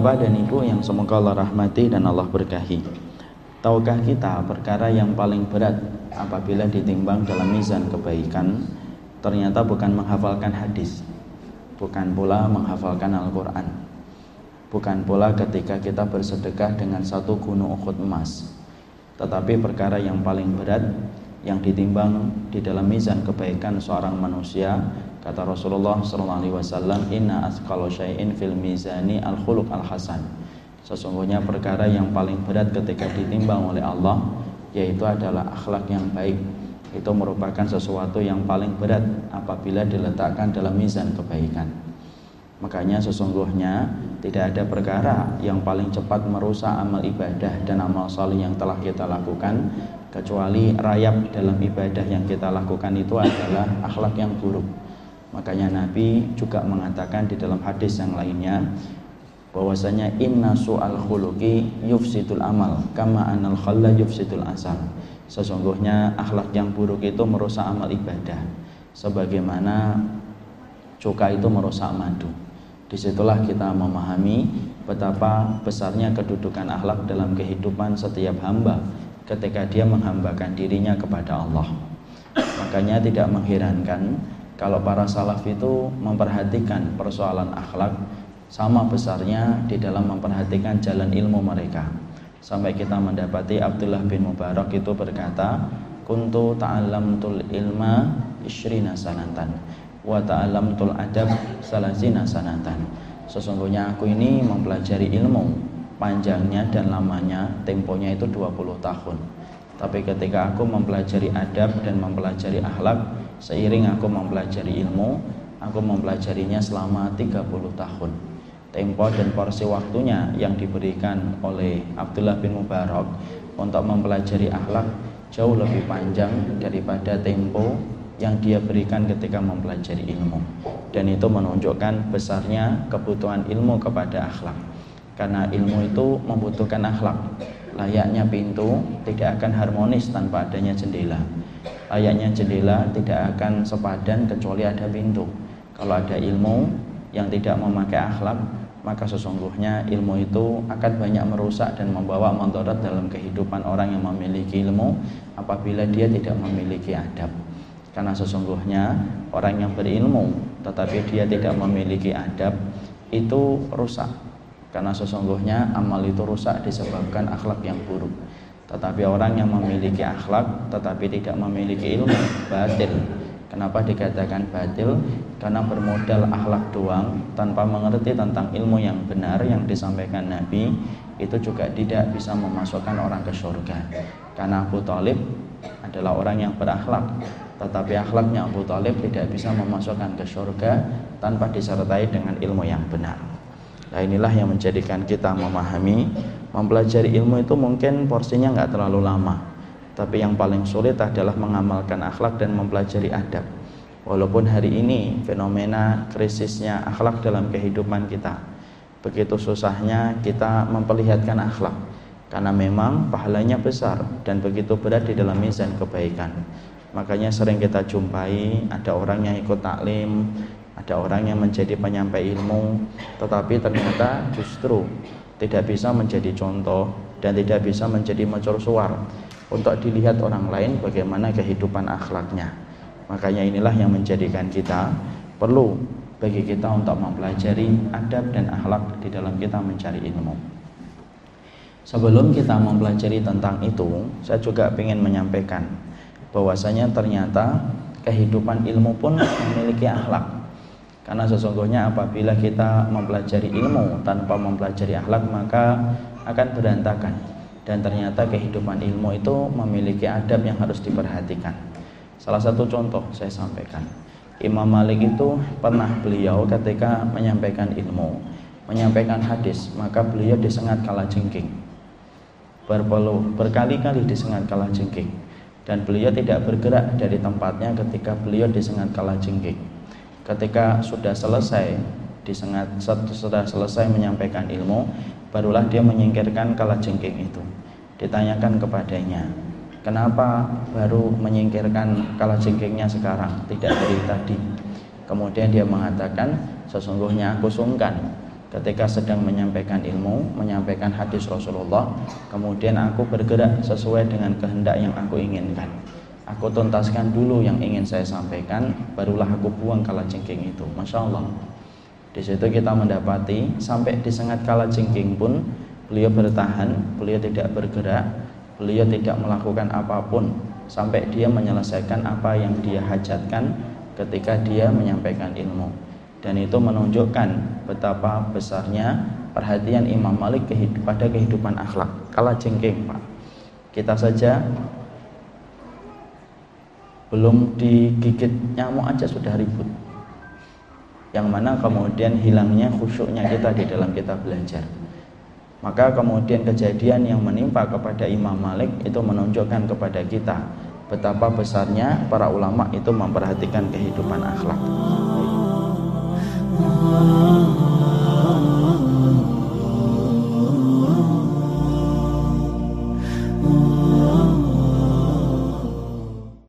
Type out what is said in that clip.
Bapak dan Ibu yang semoga Allah rahmati dan Allah berkahi. Tahukah kita perkara yang paling berat apabila ditimbang dalam mizan kebaikan ternyata bukan menghafalkan hadis, bukan pula menghafalkan Al-Quran, bukan pula ketika kita bersedekah dengan satu gunung Uhud emas, tetapi perkara yang paling berat yang ditimbang di dalam mizan kebaikan seorang manusia kata Rasulullah SAW inna asqalu fil mizani al khuluq al hasan sesungguhnya perkara yang paling berat ketika ditimbang oleh Allah yaitu adalah akhlak yang baik. Itu merupakan sesuatu yang paling berat apabila diletakkan dalam mizan kebaikan. Makanya sesungguhnya tidak ada perkara yang paling cepat merusak amal ibadah dan amal saleh yang telah kita lakukan kecuali rayap dalam ibadah yang kita lakukan itu adalah akhlak yang buruk. Makanya Nabi juga mengatakan di dalam hadis yang lainnya bahwasanya inna su'al khuluqi yufsidul amal kama anal khalla yufsidul asal. Sesungguhnya akhlak yang buruk itu merusak amal ibadah. Sebagaimana cuka itu merusak madu. Di situlah kita memahami betapa besarnya kedudukan akhlak dalam kehidupan setiap hamba ketika dia menghambakan dirinya kepada Allah. Makanya tidak mengherankan kalau para salaf itu memperhatikan persoalan akhlak sama besarnya di dalam memperhatikan jalan ilmu mereka. Sampai kita mendapati Abdullah bin Mubarak itu berkata, "Kuntu ta'allamtul ilma isyrina sanatan wa ta'allamtul adab salasina sanatan." Sesungguhnya aku ini mempelajari ilmu panjangnya dan lamanya temponya itu 20 tahun. Tapi ketika aku mempelajari adab dan mempelajari akhlak seiring aku mempelajari ilmu aku mempelajarinya selama 30 tahun. Tempo dan porsi waktunya yang diberikan oleh Abdullah bin Mubarak untuk mempelajari akhlak jauh lebih panjang daripada tempo yang dia berikan ketika mempelajari ilmu. Dan itu menunjukkan besarnya kebutuhan ilmu kepada akhlak karena ilmu itu membutuhkan akhlak. Layaknya pintu tidak akan harmonis tanpa adanya jendela. Layaknya jendela tidak akan sepadan kecuali ada pintu. Kalau ada ilmu yang tidak memakai akhlak maka sesungguhnya ilmu itu akan banyak merusak dan membawa mandarat dalam kehidupan orang yang memiliki ilmu apabila dia tidak memiliki adab. Karena sesungguhnya orang yang berilmu tetapi dia tidak memiliki adab itu rusak karena sesungguhnya amal itu rusak disebabkan akhlak yang buruk. Tetapi orang yang memiliki akhlak tetapi tidak memiliki ilmu batil. Kenapa dikatakan batil? Karena bermodal akhlak doang tanpa mengerti tentang ilmu yang benar yang disampaikan Nabi itu juga tidak bisa memasukkan orang ke surga. Karena Abu Talib adalah orang yang berakhlak tetapi akhlaknya Abu Talib tidak bisa memasukkan ke surga tanpa disertai dengan ilmu yang benar Nah inilah yang menjadikan kita memahami Mempelajari ilmu itu mungkin porsinya nggak terlalu lama. Tapi yang paling sulit adalah mengamalkan akhlak dan mempelajari adab. Walaupun hari ini fenomena krisisnya akhlak dalam kehidupan kita Begitu susahnya kita memperlihatkan akhlak. Karena memang pahalanya besar dan begitu berat di dalam mizan kebaikan. Makanya sering kita jumpai ada orang yang ikut taklim ada orang yang menjadi penyampai ilmu tetapi ternyata justru tidak bisa menjadi contoh dan tidak bisa menjadi suar. Untuk dilihat orang lain bagaimana kehidupan akhlaknya. Makanya inilah yang menjadikan kita perlu bagi kita untuk mempelajari adab dan akhlak di dalam kita mencari ilmu. Sebelum kita mempelajari tentang itu saya juga ingin menyampaikan bahwasanya ternyata kehidupan ilmu pun memiliki akhlak karena sesungguhnya apabila kita mempelajari ilmu tanpa mempelajari akhlak maka akan berantakan. Dan ternyata kehidupan ilmu itu memiliki adab yang harus diperhatikan. Salah satu contoh saya sampaikan. Imam Malik itu pernah beliau ketika menyampaikan ilmu, menyampaikan hadis, maka beliau disengat kala jengking. Berkali-kali disengat kala jengking. Dan beliau tidak bergerak dari tempatnya ketika beliau disengat kala jengking ketika sudah selesai disengat sudah selesai menyampaikan ilmu barulah dia menyingkirkan kala jengking itu. Ditanyakan kepadanya kenapa baru menyingkirkan kala jengkingnya sekarang? Tidak dari tadi. Kemudian dia mengatakan sesungguhnya aku sungkan. Ketika sedang menyampaikan ilmu, menyampaikan hadis Rasulullah, kemudian aku bergerak sesuai dengan kehendak yang aku inginkan. Aku tuntaskan dulu yang ingin saya sampaikan, barulah aku buang kalajengking itu. Masya Allah. Di situ kita mendapati sampai di sengat kalajengking pun beliau bertahan, beliau tidak bergerak, beliau tidak melakukan apa pun sampai dia menyelesaikan apa yang dia hajatkan ketika dia menyampaikan ilmu dan itu menunjukkan betapa besarnya perhatian Imam Malik pada kehidupan akhlak kala jengking Pak kita saja belum digigit nyamuk aja sudah ribut yang mana kemudian hilangnya khusyuknya kita di dalam kita belajar maka kemudian kejadian yang menimpa kepada Imam Malik itu menunjukkan kepada kita betapa besarnya para ulama itu memperhatikan kehidupan akhlak.